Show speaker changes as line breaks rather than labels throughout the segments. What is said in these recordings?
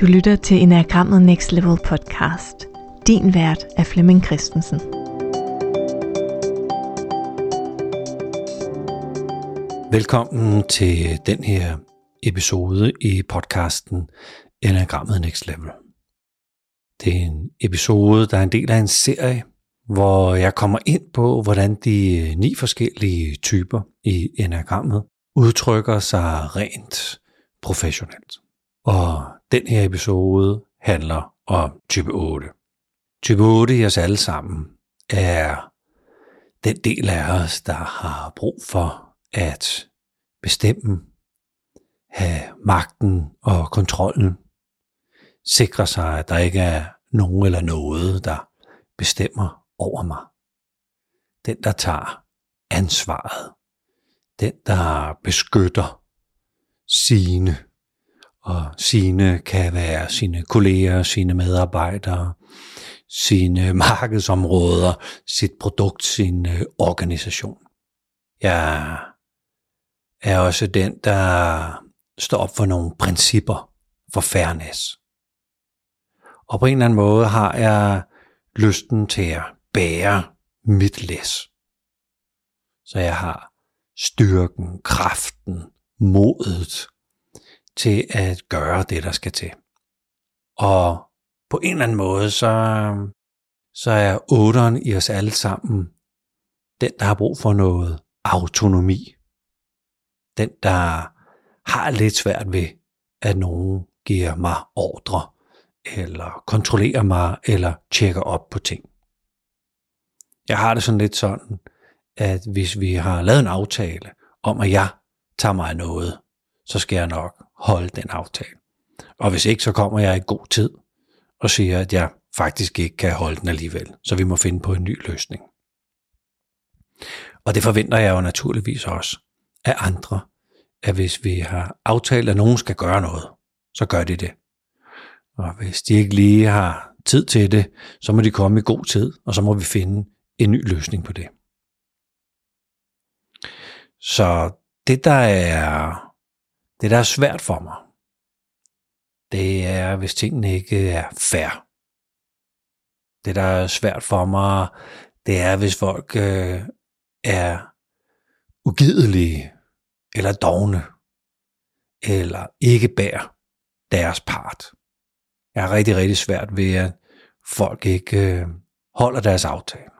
Du lytter til Enagrammet Next Level podcast. Din vært er Flemming Christensen.
Velkommen til den her episode i podcasten Enagrammet Next Level. Det er en episode, der er en del af en serie, hvor jeg kommer ind på, hvordan de øh, ni forskellige typer i enagrammet udtrykker sig rent professionelt. Og den her episode handler om type 8. Type 8 i os alle sammen er den del af os, der har brug for at bestemme, have magten og kontrollen, sikre sig, at der ikke er nogen eller noget, der bestemmer over mig. Den, der tager ansvaret. Den, der beskytter sine. Og sine kan være sine kolleger, sine medarbejdere, sine markedsområder, sit produkt, sin øh, organisation. Jeg er også den, der står op for nogle principper for fairness. Og på en eller anden måde har jeg lysten til at bære mit læs. Så jeg har styrken, kraften, modet til at gøre det, der skal til. Og på en eller anden måde, så, så er otteren i os alle sammen den, der har brug for noget autonomi. Den, der har lidt svært ved, at nogen giver mig ordre, eller kontrollerer mig, eller tjekker op på ting. Jeg har det sådan lidt sådan, at hvis vi har lavet en aftale om, at jeg tager mig noget, så skal jeg nok holde den aftale. Og hvis ikke, så kommer jeg i god tid og siger, at jeg faktisk ikke kan holde den alligevel. Så vi må finde på en ny løsning. Og det forventer jeg jo naturligvis også af andre, at hvis vi har aftalt, at nogen skal gøre noget, så gør de det. Og hvis de ikke lige har tid til det, så må de komme i god tid, og så må vi finde en ny løsning på det. Så det, der er, det, der er svært for mig, det er, hvis tingene ikke er fair. Det, der er svært for mig, det er, hvis folk øh, er ugidelige, eller dogne, eller ikke bærer deres part. Jeg er rigtig, rigtig svært ved, at folk ikke øh, holder deres aftale.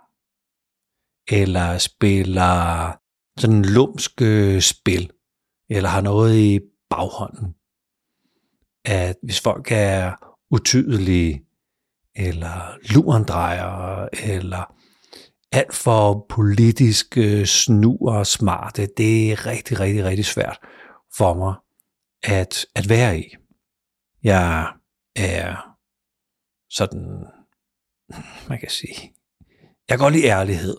Eller spiller sådan en lumsk øh, spil, eller har noget i baghånden. At hvis folk er utydelige, eller lurendrejer, eller alt for politisk øh, snu og smarte, det er rigtig, rigtig, rigtig svært for mig at, at være i. Jeg er sådan, man kan sige, jeg går lige ærlighed.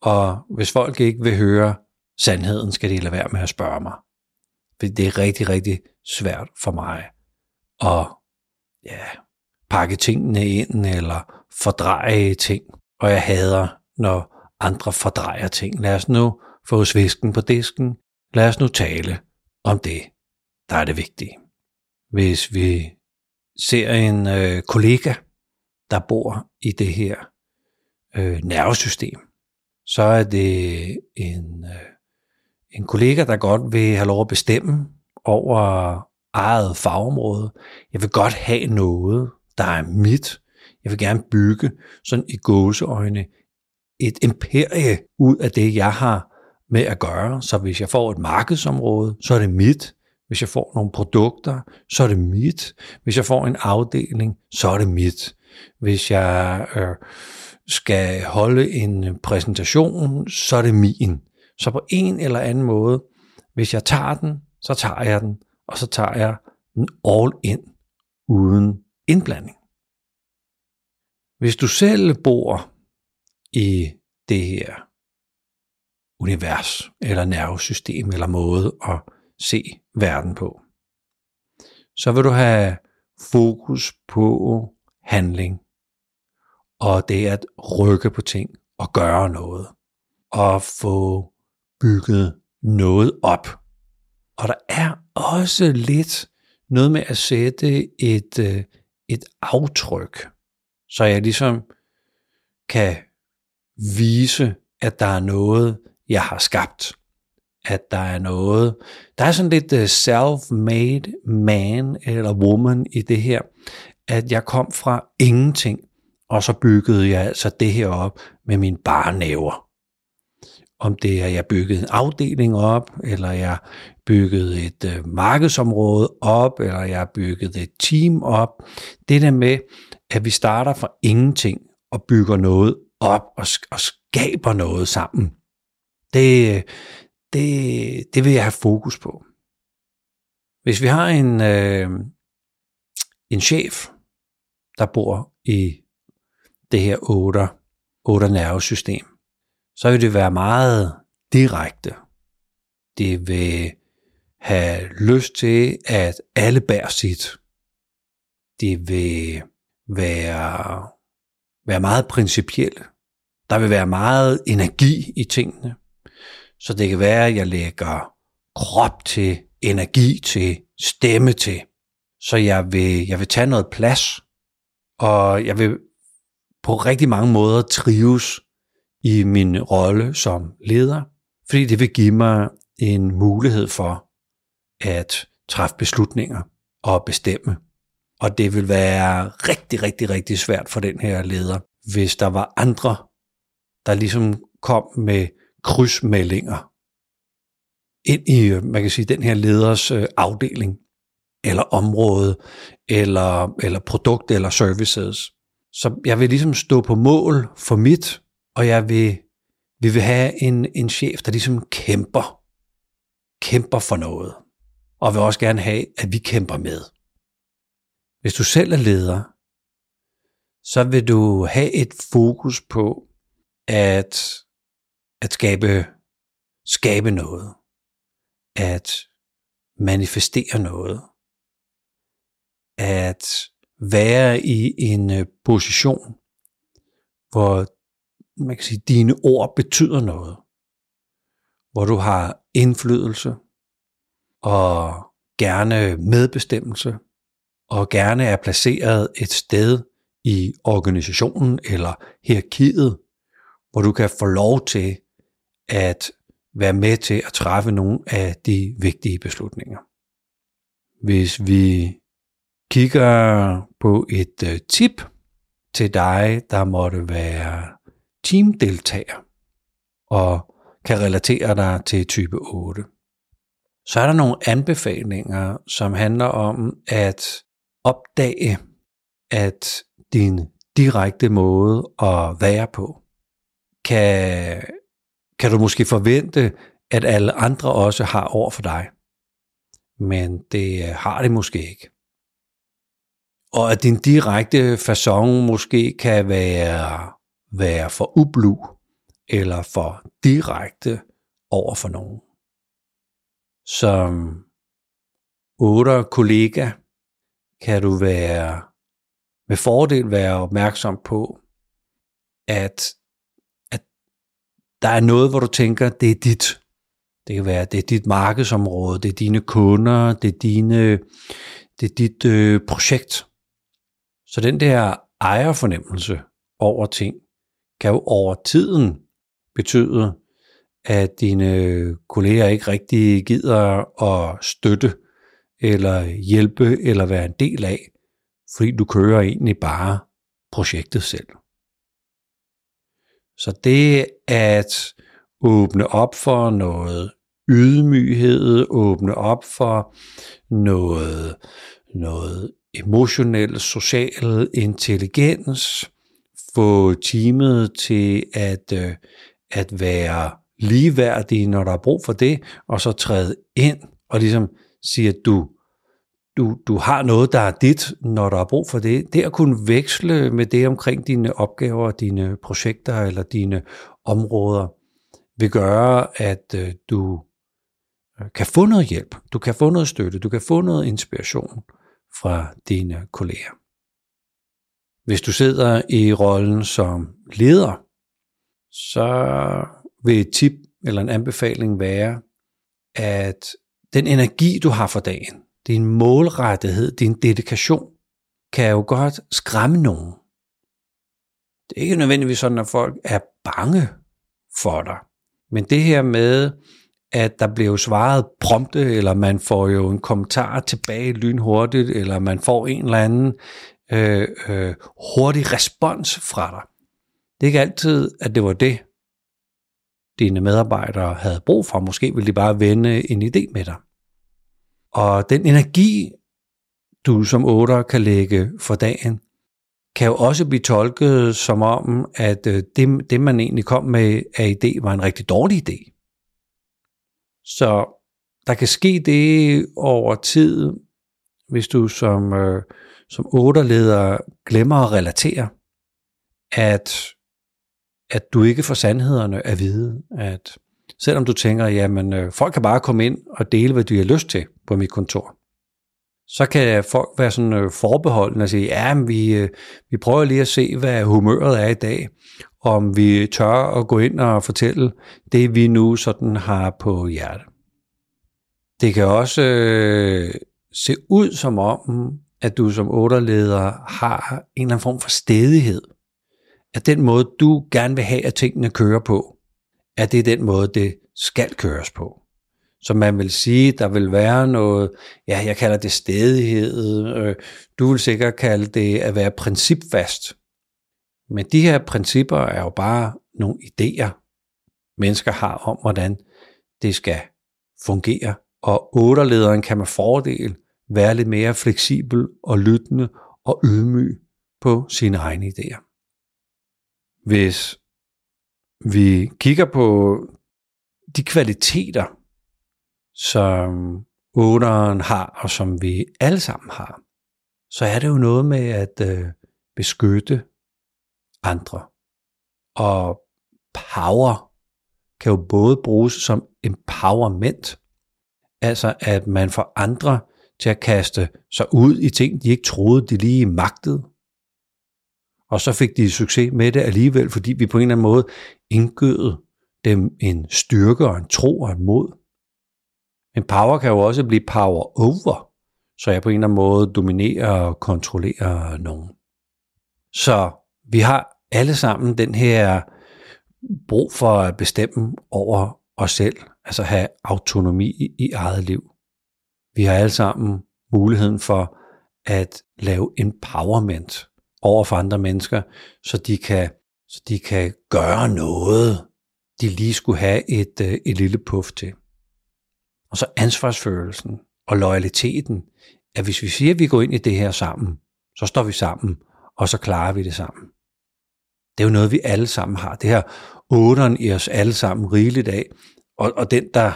Og hvis folk ikke vil høre sandheden, skal de lade være med at spørge mig. Det er rigtig, rigtig svært for mig at ja, pakke tingene ind eller fordreje ting. Og jeg hader, når andre fordrejer ting. Lad os nu få svisken på disken. Lad os nu tale om det, der er det vigtige. Hvis vi ser en øh, kollega, der bor i det her øh, nervesystem, så er det en, øh, en kollega, der godt vil have lov at bestemme over eget fagområde. Jeg vil godt have noget, der er mit. Jeg vil gerne bygge sådan i gåseøjne et imperie ud af det, jeg har med at gøre. Så hvis jeg får et markedsområde, så er det mit. Hvis jeg får nogle produkter, så er det mit. Hvis jeg får en afdeling, så er det mit. Hvis jeg øh, skal holde en præsentation, så er det min. Så på en eller anden måde, hvis jeg tager den, så tager jeg den, og så tager jeg den all in, uden indblanding. Hvis du selv bor i det her univers, eller nervesystem, eller måde at se verden på, så vil du have fokus på handling. Og det at rykke på ting og gøre noget. Og få bygget noget op. Og der er også lidt noget med at sætte et, øh, et aftryk, så jeg ligesom kan vise, at der er noget, jeg har skabt. At der er noget. Der er sådan lidt øh, self-made man eller woman i det her, at jeg kom fra ingenting, og så byggede jeg altså det her op med mine barnæver. Om det er, jeg byggede en afdeling op, eller jeg byggede et øh, markedsområde op, eller jeg byggede et team op. Det der med, at vi starter fra ingenting og bygger noget op og, og skaber noget sammen. Det, det, det vil jeg have fokus på. Hvis vi har en, øh, en chef, der bor i det her 8, 8 nervesystem, så vil det være meget direkte. Det vil have lyst til, at alle bærer sit. Det vil være, være meget principielle. Der vil være meget energi i tingene. Så det kan være, at jeg lægger krop til, energi til, stemme til. Så jeg vil, jeg vil tage noget plads, og jeg vil på rigtig mange måder trives i min rolle som leder, fordi det vil give mig en mulighed for at træffe beslutninger og bestemme. Og det vil være rigtig, rigtig, rigtig svært for den her leder, hvis der var andre, der ligesom kom med krydsmeldinger ind i, man kan sige, den her leders øh, afdeling, eller område, eller, eller produkt, eller services. Så jeg vil ligesom stå på mål for mit, og jeg vil, vi vil have en, en chef, der ligesom kæmper, kæmper for noget, og vil også gerne have, at vi kæmper med. Hvis du selv er leder, så vil du have et fokus på at, at skabe, skabe noget, at manifestere noget, at være i en øh, position, hvor man kan sige, dine ord betyder noget, hvor du har indflydelse og gerne medbestemmelse, og gerne er placeret et sted i organisationen eller hierarkiet, hvor du kan få lov til at være med til at træffe nogle af de vigtige beslutninger. Hvis vi kigger på et øh, tip til dig, der måtte være teamdeltager og kan relatere dig til type 8, så er der nogle anbefalinger, som handler om at opdage, at din direkte måde at være på, kan, kan du måske forvente, at alle andre også har over for dig. Men det har det måske ikke. Og at din direkte façon måske kan være, være for ublu eller for direkte over for nogen. Som otte kollega kan du være med fordel være opmærksom på, at, at der er noget, hvor du tænker, det er dit. Det kan være, det er dit markedsområde, det er dine kunder, det er, dine, det er dit øh, projekt. Så den der ejerfornemmelse over ting, kan jo over tiden betyde, at dine kolleger ikke rigtig gider at støtte, eller hjælpe, eller være en del af, fordi du kører egentlig bare projektet selv. Så det at åbne op for noget ydmyghed, åbne op for noget, noget emotionel, social intelligens, få teamet til at, øh, at være ligeværdige, når der er brug for det, og så træde ind og ligesom sige, at du, du, du har noget, der er dit, når der er brug for det. Det at kunne veksle med det omkring dine opgaver, dine projekter eller dine områder, vil gøre, at øh, du øh, kan få noget hjælp, du kan få noget støtte, du kan få noget inspiration fra dine kolleger. Hvis du sidder i rollen som leder, så vil et tip eller en anbefaling være, at den energi, du har for dagen, din målrettighed, din dedikation, kan jo godt skræmme nogen. Det er ikke nødvendigvis sådan, at folk er bange for dig. Men det her med, at der bliver svaret prompte, eller man får jo en kommentar tilbage lynhurtigt, eller man får en eller anden øh, øh, hurtig respons fra dig. Det er ikke altid, at det var det, dine medarbejdere havde brug for. Måske ville de bare vende en idé med dig. Og den energi, du som otter kan lægge for dagen, kan jo også blive tolket som om, at øh, det, det man egentlig kom med af idé, var en rigtig dårlig idé. Så der kan ske det over tid, hvis du som, øh, som otterleder glemmer at relatere, at, at du ikke får sandhederne at vide, at selvom du tænker, jamen øh, folk kan bare komme ind og dele, hvad de har lyst til på mit kontor, så kan folk være sådan øh, forbeholdende og sige, ja, men vi, øh, vi prøver lige at se, hvad humøret er i dag, om vi tør at gå ind og fortælle det, vi nu sådan har på hjerte. Det kan også øh, se ud som om, at du som otterleder har en eller anden form for stedighed. At den måde, du gerne vil have, at tingene kører på, at det er den måde, det skal køres på. Så man vil sige, der vil være noget, ja, jeg kalder det stedighed, øh, du vil sikkert kalde det at være principfast. Men de her principper er jo bare nogle idéer, mennesker har om, hvordan det skal fungere. Og otterlederen kan med fordel være lidt mere fleksibel og lyttende og ydmyg på sine egne idéer. Hvis vi kigger på de kvaliteter, som otteren har, og som vi alle sammen har, så er det jo noget med at øh, beskytte andre. Og power kan jo både bruges som empowerment, altså at man får andre til at kaste sig ud i ting, de ikke troede, de lige magtede. Og så fik de succes med det alligevel, fordi vi på en eller anden måde indgød dem en styrke og en tro og en mod. Men power kan jo også blive power over, så jeg på en eller anden måde dominerer og kontrollerer nogen. Så vi har alle sammen den her brug for at bestemme over os selv, altså have autonomi i eget liv. Vi har alle sammen muligheden for at lave empowerment over for andre mennesker, så de kan, så de kan gøre noget, de lige skulle have et, øh, et lille puff til. Og så ansvarsfølelsen og loyaliteten, at hvis vi siger, at vi går ind i det her sammen, så står vi sammen, og så klarer vi det sammen. Det er jo noget, vi alle sammen har. Det her otteren i os alle sammen rigeligt af, og, og den, der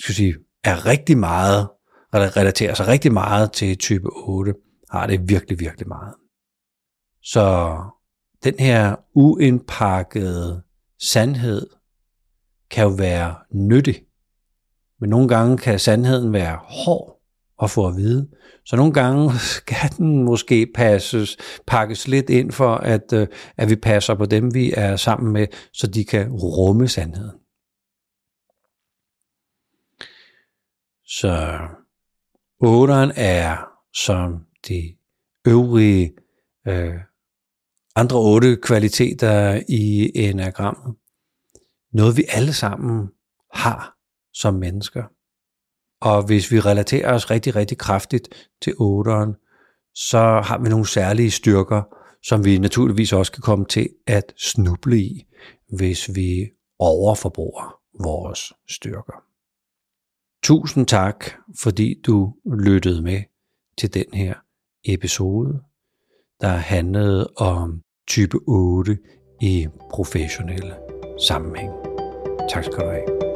skal sige, er rigtig meget, relaterer sig rigtig meget til type 8, har det virkelig, virkelig meget. Så den her uindpakkede sandhed kan jo være nyttig men nogle gange kan sandheden være hård at få at vide. Så nogle gange skal den måske passes, pakkes lidt ind for, at, øh, at vi passer på dem, vi er sammen med, så de kan rumme sandheden. Så otteren er som de øvrige øh, andre otte kvaliteter i enagrammet. Noget vi alle sammen har som mennesker. Og hvis vi relaterer os rigtig, rigtig kraftigt til otteren, så har vi nogle særlige styrker, som vi naturligvis også kan komme til at snuble i, hvis vi overforbruger vores styrker. Tusind tak, fordi du lyttede med til den her episode, der handlede om type 8 i professionelle sammenhæng. Tak skal du have.